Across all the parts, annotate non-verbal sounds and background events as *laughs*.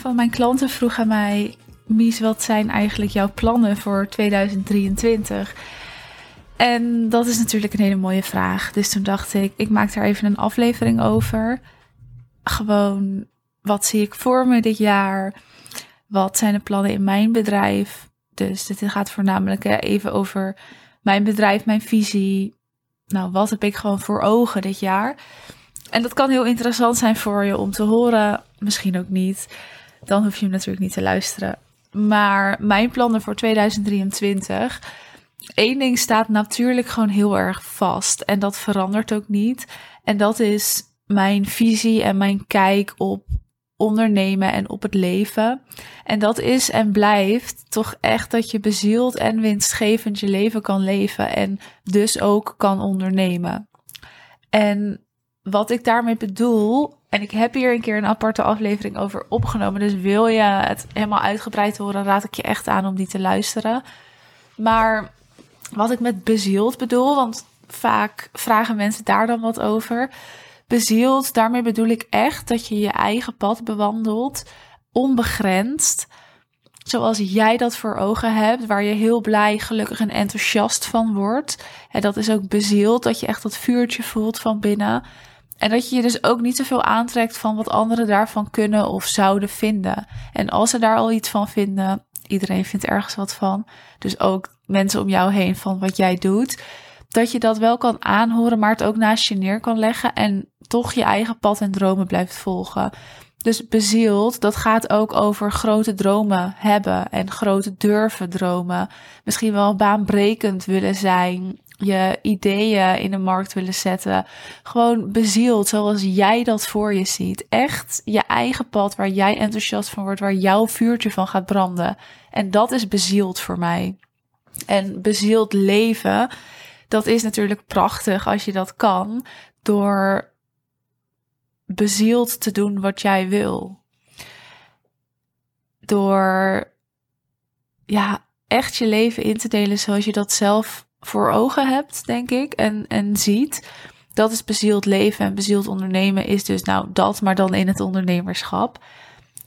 van mijn klanten vroeg aan mij: Mies, wat zijn eigenlijk jouw plannen voor 2023? En dat is natuurlijk een hele mooie vraag. Dus toen dacht ik, ik maak daar even een aflevering over. Gewoon, wat zie ik voor me dit jaar? Wat zijn de plannen in mijn bedrijf? Dus dit gaat voornamelijk even over mijn bedrijf, mijn visie. Nou, wat heb ik gewoon voor ogen dit jaar? En dat kan heel interessant zijn voor je om te horen. Misschien ook niet. Dan hoef je hem natuurlijk niet te luisteren. Maar mijn plannen voor 2023. Eén ding staat natuurlijk gewoon heel erg vast. En dat verandert ook niet. En dat is mijn visie en mijn kijk op ondernemen en op het leven. En dat is en blijft toch echt dat je bezield en winstgevend je leven kan leven en dus ook kan ondernemen. En wat ik daarmee bedoel, en ik heb hier een keer een aparte aflevering over opgenomen, dus wil je het helemaal uitgebreid horen, raad ik je echt aan om die te luisteren. Maar wat ik met bezield bedoel, want vaak vragen mensen daar dan wat over bezield, daarmee bedoel ik echt dat je je eigen pad bewandelt, onbegrensd, zoals jij dat voor ogen hebt, waar je heel blij, gelukkig en enthousiast van wordt. En dat is ook bezield, dat je echt dat vuurtje voelt van binnen. En dat je je dus ook niet zoveel aantrekt van wat anderen daarvan kunnen of zouden vinden. En als ze daar al iets van vinden, iedereen vindt ergens wat van. Dus ook mensen om jou heen van wat jij doet dat je dat wel kan aanhoren, maar het ook naast je neer kan leggen en toch je eigen pad en dromen blijft volgen. Dus bezield, dat gaat ook over grote dromen hebben en grote durven dromen. Misschien wel baanbrekend willen zijn, je ideeën in de markt willen zetten. Gewoon bezield zoals jij dat voor je ziet. Echt je eigen pad waar jij enthousiast van wordt, waar jouw vuurtje van gaat branden. En dat is bezield voor mij. En bezield leven dat is natuurlijk prachtig als je dat kan door bezield te doen wat jij wil. Door ja, echt je leven in te delen zoals je dat zelf voor ogen hebt, denk ik, en, en ziet. Dat is bezield leven en bezield ondernemen is dus nou dat, maar dan in het ondernemerschap.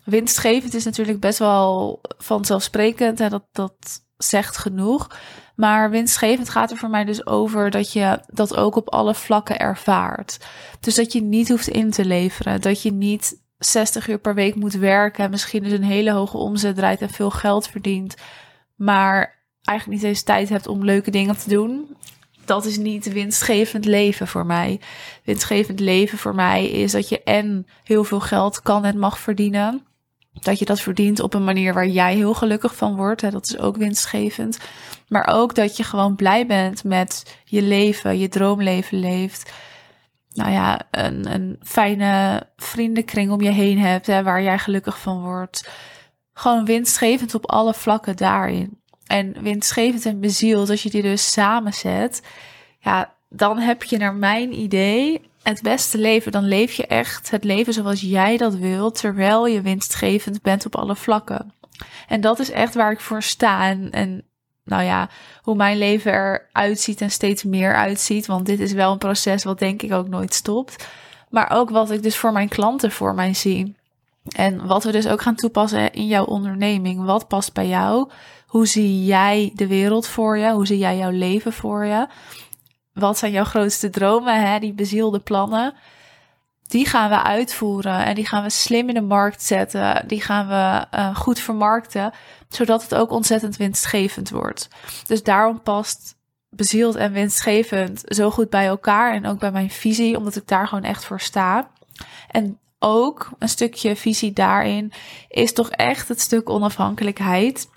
Winstgevend is natuurlijk best wel vanzelfsprekend en dat, dat zegt genoeg. Maar winstgevend gaat er voor mij dus over dat je dat ook op alle vlakken ervaart. Dus dat je niet hoeft in te leveren. Dat je niet 60 uur per week moet werken. Misschien dus een hele hoge omzet draait en veel geld verdient. Maar eigenlijk niet eens tijd hebt om leuke dingen te doen. Dat is niet winstgevend leven voor mij. Winstgevend leven voor mij is dat je en heel veel geld kan en mag verdienen dat je dat verdient op een manier waar jij heel gelukkig van wordt. Hè, dat is ook winstgevend. Maar ook dat je gewoon blij bent met je leven, je droomleven leeft. Nou ja, een, een fijne vriendenkring om je heen hebt, hè, waar jij gelukkig van wordt. Gewoon winstgevend op alle vlakken daarin. En winstgevend en bezield, als je die dus samenzet, ja, dan heb je naar mijn idee het beste leven, dan leef je echt het leven zoals jij dat wilt, terwijl je winstgevend bent op alle vlakken. En dat is echt waar ik voor sta. En, en nou ja, hoe mijn leven eruit ziet en steeds meer uitziet. Want dit is wel een proces wat denk ik ook nooit stopt. Maar ook wat ik dus voor mijn klanten voor mij zie. En wat we dus ook gaan toepassen in jouw onderneming. Wat past bij jou? Hoe zie jij de wereld voor je? Hoe zie jij jouw leven voor je? wat zijn jouw grootste dromen, hè? die bezielde plannen. Die gaan we uitvoeren en die gaan we slim in de markt zetten. Die gaan we uh, goed vermarkten, zodat het ook ontzettend winstgevend wordt. Dus daarom past bezield en winstgevend zo goed bij elkaar en ook bij mijn visie, omdat ik daar gewoon echt voor sta. En ook een stukje visie daarin is toch echt het stuk onafhankelijkheid.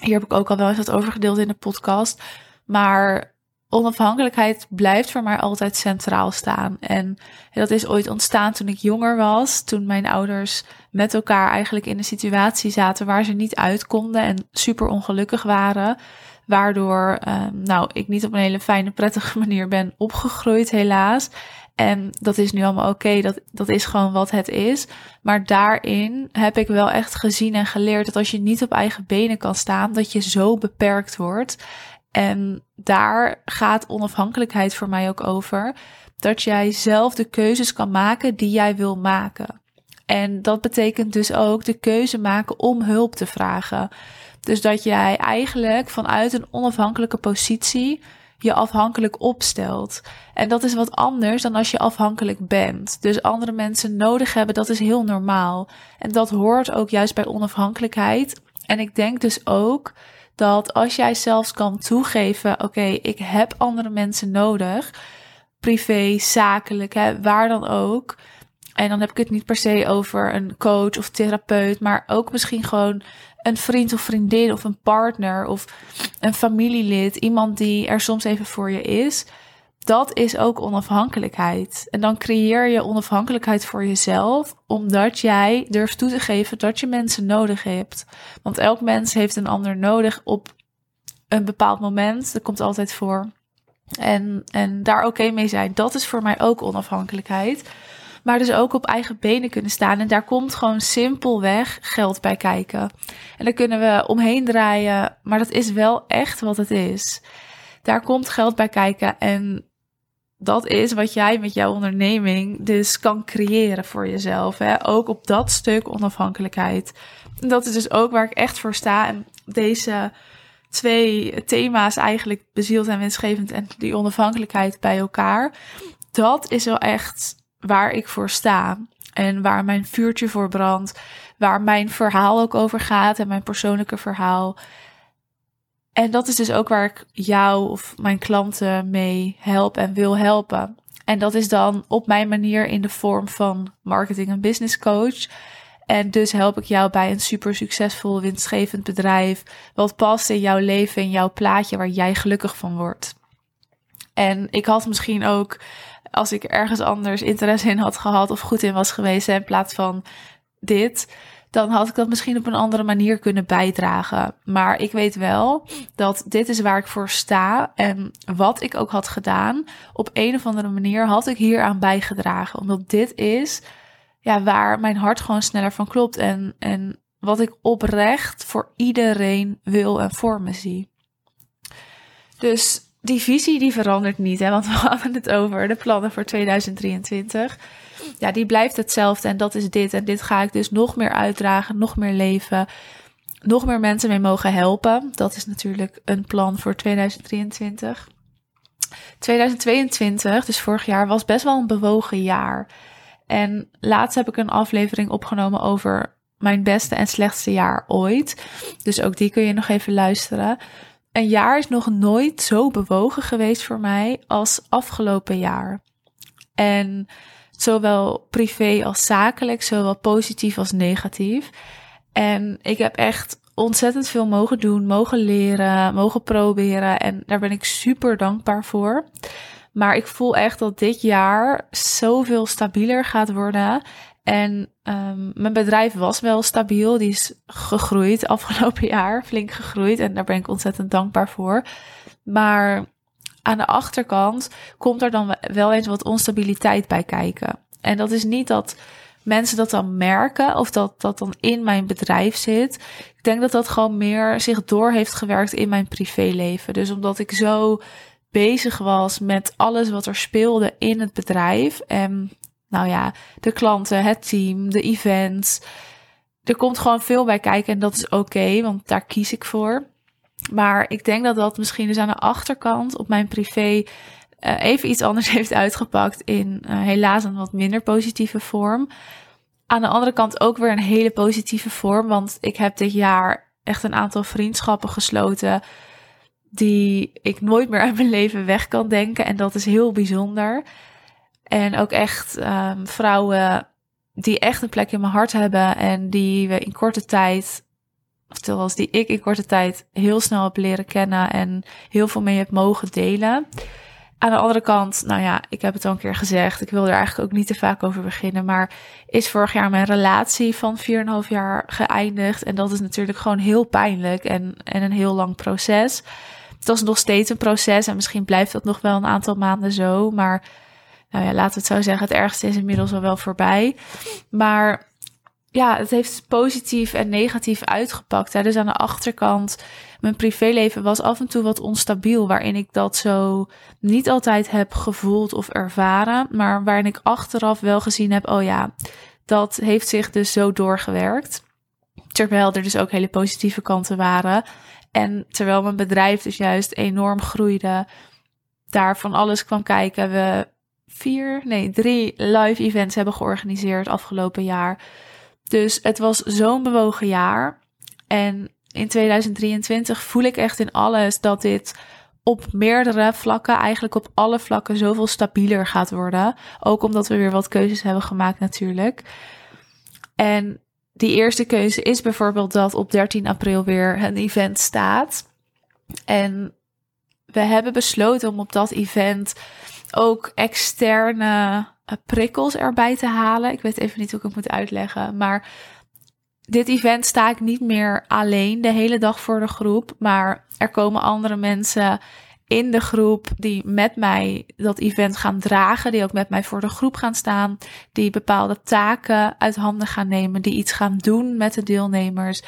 Hier heb ik ook al wel eens wat over gedeeld in de podcast. Maar onafhankelijkheid blijft voor mij altijd centraal staan. En dat is ooit ontstaan toen ik jonger was, toen mijn ouders met elkaar eigenlijk in een situatie zaten waar ze niet uit konden en super ongelukkig waren. Waardoor uh, nou, ik niet op een hele fijne, prettige *laughs* manier ben opgegroeid, helaas. En dat is nu allemaal oké, dat, dat is gewoon wat het is. Maar daarin heb ik wel echt gezien en geleerd dat als je niet op eigen benen kan staan, dat je zo beperkt wordt. En daar gaat onafhankelijkheid voor mij ook over. Dat jij zelf de keuzes kan maken die jij wil maken. En dat betekent dus ook de keuze maken om hulp te vragen. Dus dat jij eigenlijk vanuit een onafhankelijke positie je afhankelijk opstelt. En dat is wat anders dan als je afhankelijk bent. Dus andere mensen nodig hebben, dat is heel normaal. En dat hoort ook juist bij onafhankelijkheid. En ik denk dus ook dat als jij zelfs kan toegeven: oké, ik heb andere mensen nodig, privé, zakelijk, hè, waar dan ook. En dan heb ik het niet per se over een coach of therapeut, maar ook misschien gewoon een vriend of vriendin of een partner of een familielid, iemand die er soms even voor je is. Dat is ook onafhankelijkheid. En dan creëer je onafhankelijkheid voor jezelf, omdat jij durft toe te geven dat je mensen nodig hebt. Want elk mens heeft een ander nodig op een bepaald moment. Dat komt altijd voor. En, en daar oké mee zijn, dat is voor mij ook onafhankelijkheid. Maar dus ook op eigen benen kunnen staan. En daar komt gewoon simpelweg geld bij kijken. En daar kunnen we omheen draaien, maar dat is wel echt wat het is. Daar komt geld bij kijken en dat is wat jij met jouw onderneming dus kan creëren voor jezelf. Hè? Ook op dat stuk onafhankelijkheid. En dat is dus ook waar ik echt voor sta. En deze twee thema's eigenlijk bezield en winstgevend en die onafhankelijkheid bij elkaar. Dat is wel echt waar ik voor sta. En waar mijn vuurtje voor brandt. Waar mijn verhaal ook over gaat en mijn persoonlijke verhaal. En dat is dus ook waar ik jou of mijn klanten mee help en wil helpen. En dat is dan op mijn manier in de vorm van marketing en business coach. En dus help ik jou bij een super succesvol, winstgevend bedrijf. Wat past in jouw leven, in jouw plaatje waar jij gelukkig van wordt. En ik had misschien ook als ik ergens anders interesse in had gehad of goed in was geweest in plaats van dit, dan had ik dat misschien op een andere manier kunnen bijdragen. Maar ik weet wel dat dit is waar ik voor sta en wat ik ook had gedaan, op een of andere manier had ik hier aan bijgedragen, omdat dit is ja, waar mijn hart gewoon sneller van klopt en, en wat ik oprecht voor iedereen wil en voor me zie. Dus die visie die verandert niet, hè, want we *laughs* hadden het over de plannen voor 2023. Ja, die blijft hetzelfde en dat is dit. En dit ga ik dus nog meer uitdragen, nog meer leven, nog meer mensen mee mogen helpen. Dat is natuurlijk een plan voor 2023. 2022, dus vorig jaar, was best wel een bewogen jaar. En laatst heb ik een aflevering opgenomen over mijn beste en slechtste jaar ooit. Dus ook die kun je nog even luisteren een jaar is nog nooit zo bewogen geweest voor mij als afgelopen jaar. En zowel privé als zakelijk, zowel positief als negatief. En ik heb echt ontzettend veel mogen doen, mogen leren, mogen proberen. En daar ben ik super dankbaar voor. Maar ik voel echt dat dit jaar zoveel stabieler gaat worden. En um, mijn bedrijf was wel stabiel. Die is gegroeid afgelopen *laughs* jaar, flink gegroeid. En daar ben ik ontzettend dankbaar voor. Maar aan de achterkant komt er dan wel eens wat onstabiliteit bij kijken. En dat is niet dat mensen dat dan merken of dat dat dan in mijn bedrijf zit. Ik denk dat dat gewoon meer zich door heeft gewerkt in mijn privéleven. Dus omdat ik zo bezig was met alles wat er speelde in het bedrijf. En nou ja, de klanten, het team, de events. Er komt gewoon veel bij kijken en dat is oké, want daar kies ik voor. Maar ik denk dat dat misschien dus aan de achterkant op mijn privé uh, even iets anders *laughs* heeft uitgepakt in uh, helaas een wat minder positieve vorm. Aan de andere kant ook weer een hele positieve vorm, want ik heb dit jaar echt een aantal vriendschappen gesloten die ik nooit meer uit mijn leven weg kan denken en dat is heel bijzonder. En ook echt um, vrouwen die echt een plek in mijn hart hebben en die we in korte tijd, oftewel die ik in korte tijd heel snel heb leren kennen en heel veel mee heb mogen delen. Aan de andere kant, nou ja, ik heb het al een keer gezegd, ik wil er eigenlijk ook niet te vaak over beginnen, maar is vorig jaar mijn relatie van 4,5 jaar geëindigd. En dat is natuurlijk gewoon heel pijnlijk en, en een heel lang proces. Het was nog steeds een proces en misschien blijft dat nog wel een aantal maanden zo, maar nou ja, laten we het zo zeggen, het ergste is inmiddels al wel voorbij. Maar ja, het heeft positief en negatief uitgepakt. Hè. Dus aan de achterkant, mijn privéleven was af en toe wat onstabiel, waarin ik dat zo niet altijd heb gevoeld of ervaren, maar waarin ik achteraf wel gezien heb, oh ja, dat heeft zich dus zo doorgewerkt. Terwijl er dus ook hele positieve kanten waren. En terwijl mijn bedrijf dus juist enorm groeide, daar van alles kwam kijken. We vier, nee, drie live events hebben georganiseerd afgelopen jaar. Dus het was zo'n bewogen jaar. En in 2023 voel ik echt in alles dat dit op meerdere vlakken, eigenlijk op alle vlakken, zoveel stabieler gaat worden. Ook omdat we weer wat keuzes hebben gemaakt natuurlijk. En die eerste keuze is bijvoorbeeld dat op 13 april weer een event staat. En we hebben besloten om op dat event ook externe eh, prikkels erbij te halen. Ik weet even niet hoe ik het moet uitleggen, maar dit event sta ik niet meer alleen de hele dag voor de groep, maar er komen andere mensen in de groep die met mij dat event gaan dragen, die ook met mij voor de groep gaan staan, die bepaalde taken uit handen gaan nemen, die iets gaan doen met de deelnemers.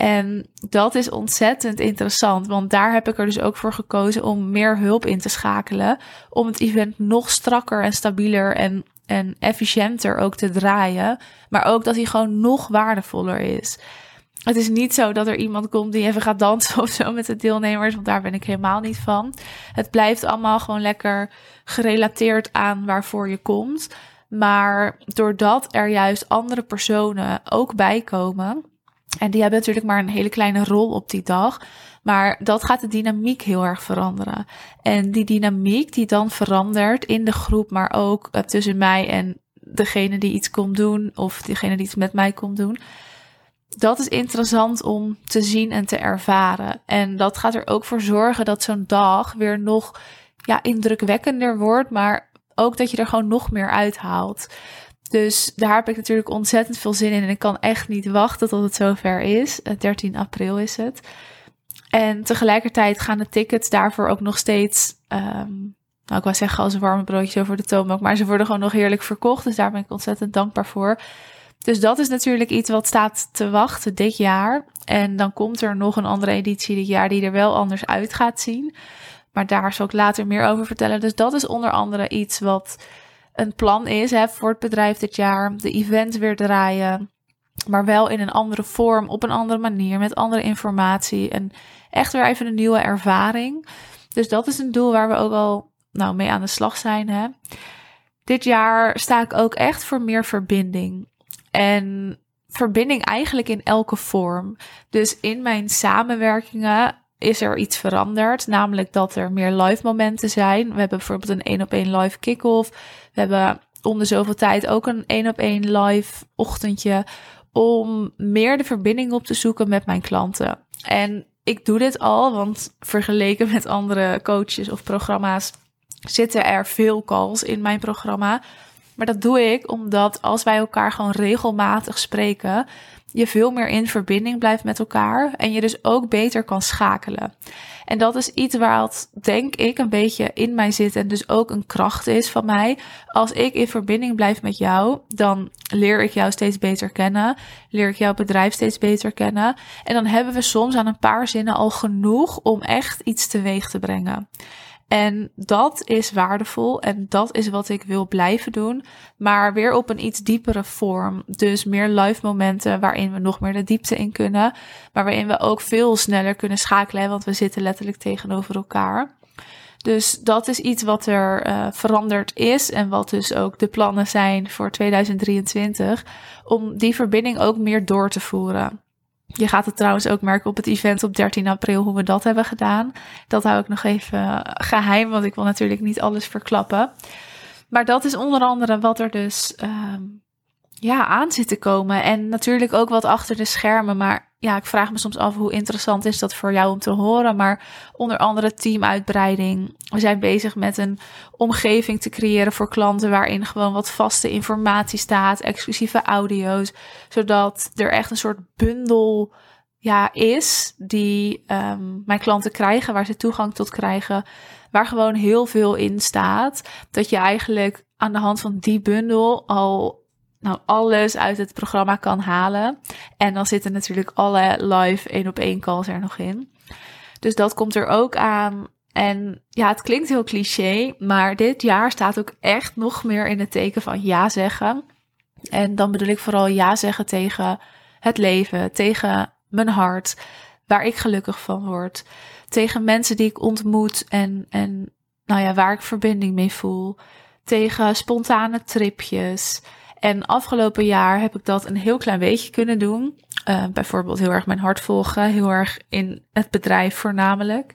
En dat is ontzettend interessant, want daar heb ik er dus ook voor gekozen om meer hulp in te schakelen, om het event nog strakker en stabieler en, en efficiënter ook te draaien, maar ook dat hij gewoon nog waardevoller is. Het is niet zo dat er iemand komt die even gaat dansen *laughs* of zo met de deelnemers, want daar ben ik helemaal niet van. Het blijft allemaal gewoon lekker gerelateerd aan waarvoor je komt. Maar doordat er juist andere personen ook bij komen, en die hebben natuurlijk maar een hele kleine rol op die dag. Maar dat gaat de dynamiek heel erg veranderen. En die dynamiek die dan verandert in de groep, maar ook eh, tussen mij en degene die iets komt doen, of degene die iets met mij komt doen. Dat is interessant om te zien en te ervaren. En dat gaat er ook voor zorgen dat zo'n dag weer nog ja, indrukwekkender wordt, maar ook dat je er gewoon nog meer uithaalt. Dus daar heb ik natuurlijk ontzettend veel zin in. En ik kan echt niet wachten tot het zover is. 13 eh, april is het. En tegelijkertijd gaan de tickets daarvoor ook nog steeds. Um, nou, ik wou zeggen als een warme broodjes over de toonbank. Maar ze worden gewoon nog heerlijk verkocht. Dus daar ben ik ontzettend dankbaar voor. Dus dat is natuurlijk iets wat staat te wachten dit jaar. En dan komt er nog een andere editie dit jaar die er wel anders uit gaat zien. Maar daar zal ik later meer over vertellen. Dus dat is onder andere iets wat een plan is hè, voor het bedrijf dit jaar. De event weer draaien. Maar wel in een andere vorm, op een andere manier, met andere informatie. En echt weer even een nieuwe ervaring. Dus dat is een doel waar we ook al nou, mee aan de slag zijn. Hè. Dit jaar sta ik ook echt voor meer verbinding. En verbinding eigenlijk in elke vorm. Dus in mijn samenwerkingen is er iets veranderd. Namelijk dat er meer live momenten zijn. We hebben bijvoorbeeld een één op één live kick-off. We hebben om de zoveel tijd ook een één op één live ochtendje. Om meer de verbinding op te zoeken met mijn klanten. En ik doe dit al, want vergeleken met andere coaches of programma's zitten er veel calls in mijn programma. Maar dat doe ik omdat als wij elkaar gewoon regelmatig spreken, je veel meer in verbinding blijft met elkaar en je dus ook beter kan schakelen. En dat is iets waar het, denk ik, een beetje in mij zit en dus ook een kracht is van mij. Als ik in verbinding blijf met jou, dan leer ik jou steeds beter kennen, leer ik jouw bedrijf steeds beter kennen. En dan hebben we soms aan een paar zinnen al genoeg om echt iets teweeg te brengen. En dat is waardevol en dat is wat ik wil blijven doen, maar weer op een iets diepere vorm. Dus meer live momenten waarin we nog meer de diepte in kunnen, maar waarin we ook veel sneller kunnen schakelen, want we zitten letterlijk tegenover elkaar. Dus dat is iets wat er uh, veranderd is en wat dus ook de plannen zijn voor 2023 om die verbinding ook meer door te voeren. Je gaat het trouwens ook merken op het event op 13 april hoe we dat hebben gedaan. Dat hou ik nog even geheim, want ik wil natuurlijk niet alles verklappen. Maar dat is onder andere wat er dus um, ja, aan zit te komen. En natuurlijk ook wat achter de schermen. Maar ja, ik vraag me soms af hoe interessant is dat voor jou om te horen. Maar onder andere teamuitbreiding. We zijn bezig met een omgeving te creëren voor klanten waarin gewoon wat vaste informatie staat, exclusieve audio's, zodat er echt een soort bundel ja, is die um, mijn klanten krijgen, waar ze toegang tot krijgen, waar gewoon heel veel in staat. Dat je eigenlijk aan de hand van die bundel al nou alles uit het programma kan halen. En dan zitten natuurlijk alle live één op één calls er nog in. Dus dat komt er ook aan. En ja, het klinkt heel cliché, maar dit jaar staat ook echt nog meer in het teken van ja zeggen. En dan bedoel ik vooral ja zeggen tegen het leven, tegen mijn hart, waar ik gelukkig van word, tegen mensen die ik ontmoet en, en nou ja, waar ik verbinding mee voel, tegen spontane tripjes. En afgelopen jaar heb ik dat een heel klein beetje kunnen doen. Uh, bijvoorbeeld heel erg mijn hart volgen, heel erg in het bedrijf voornamelijk.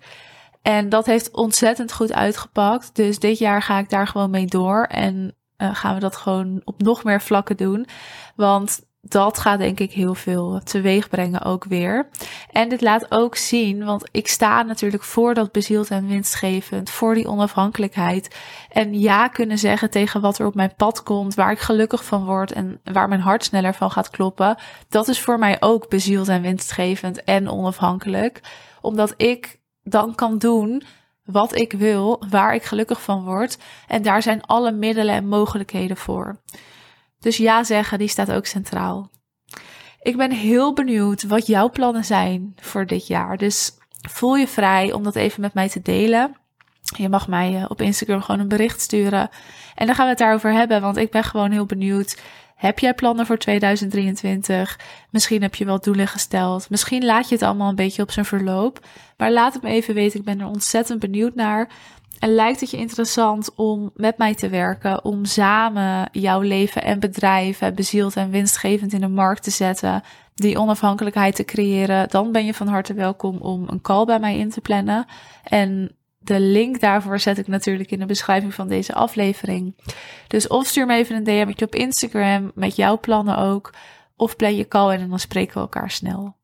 En dat heeft ontzettend goed uitgepakt. Dus dit jaar ga ik daar gewoon mee door. En uh, gaan we dat gewoon op nog meer vlakken doen. Want dat gaat denk ik heel veel teweeg brengen ook weer. En dit laat ook zien, want ik sta natuurlijk voor dat bezield en winstgevend, voor die onafhankelijkheid. En ja kunnen zeggen tegen wat er op mijn pad komt, waar ik gelukkig van word en waar mijn hart sneller van gaat kloppen. Dat is voor mij ook bezield en winstgevend en onafhankelijk. Omdat ik dan kan doen wat ik wil, waar ik gelukkig van word. En daar zijn alle middelen en mogelijkheden voor. Dus ja zeggen, die staat ook centraal. Ik ben heel benieuwd wat jouw plannen zijn voor dit jaar. Dus voel je vrij om dat even met mij te delen. Je mag mij eh, op Instagram gewoon een bericht sturen. En dan gaan we het daarover hebben, want ik ben gewoon heel benieuwd. Heb jij plannen voor 2023? Misschien heb je wel doelen gesteld. Misschien laat je het allemaal een beetje op zijn verloop. Maar laat het me even weten. Ik ben er ontzettend benieuwd naar. En lijkt het je interessant om met mij te werken, om samen jouw leven en bedrijf bezield en winstgevend in de markt te zetten, die onafhankelijkheid te creëren, dan ben je van harte welkom om een call bij mij in te plannen. En de link daarvoor zet ik natuurlijk in de beschrijving van deze aflevering. Dus of stuur me even een DM'tje op Instagram met jouw plannen ook, of plan je call en dan spreken we elkaar snel.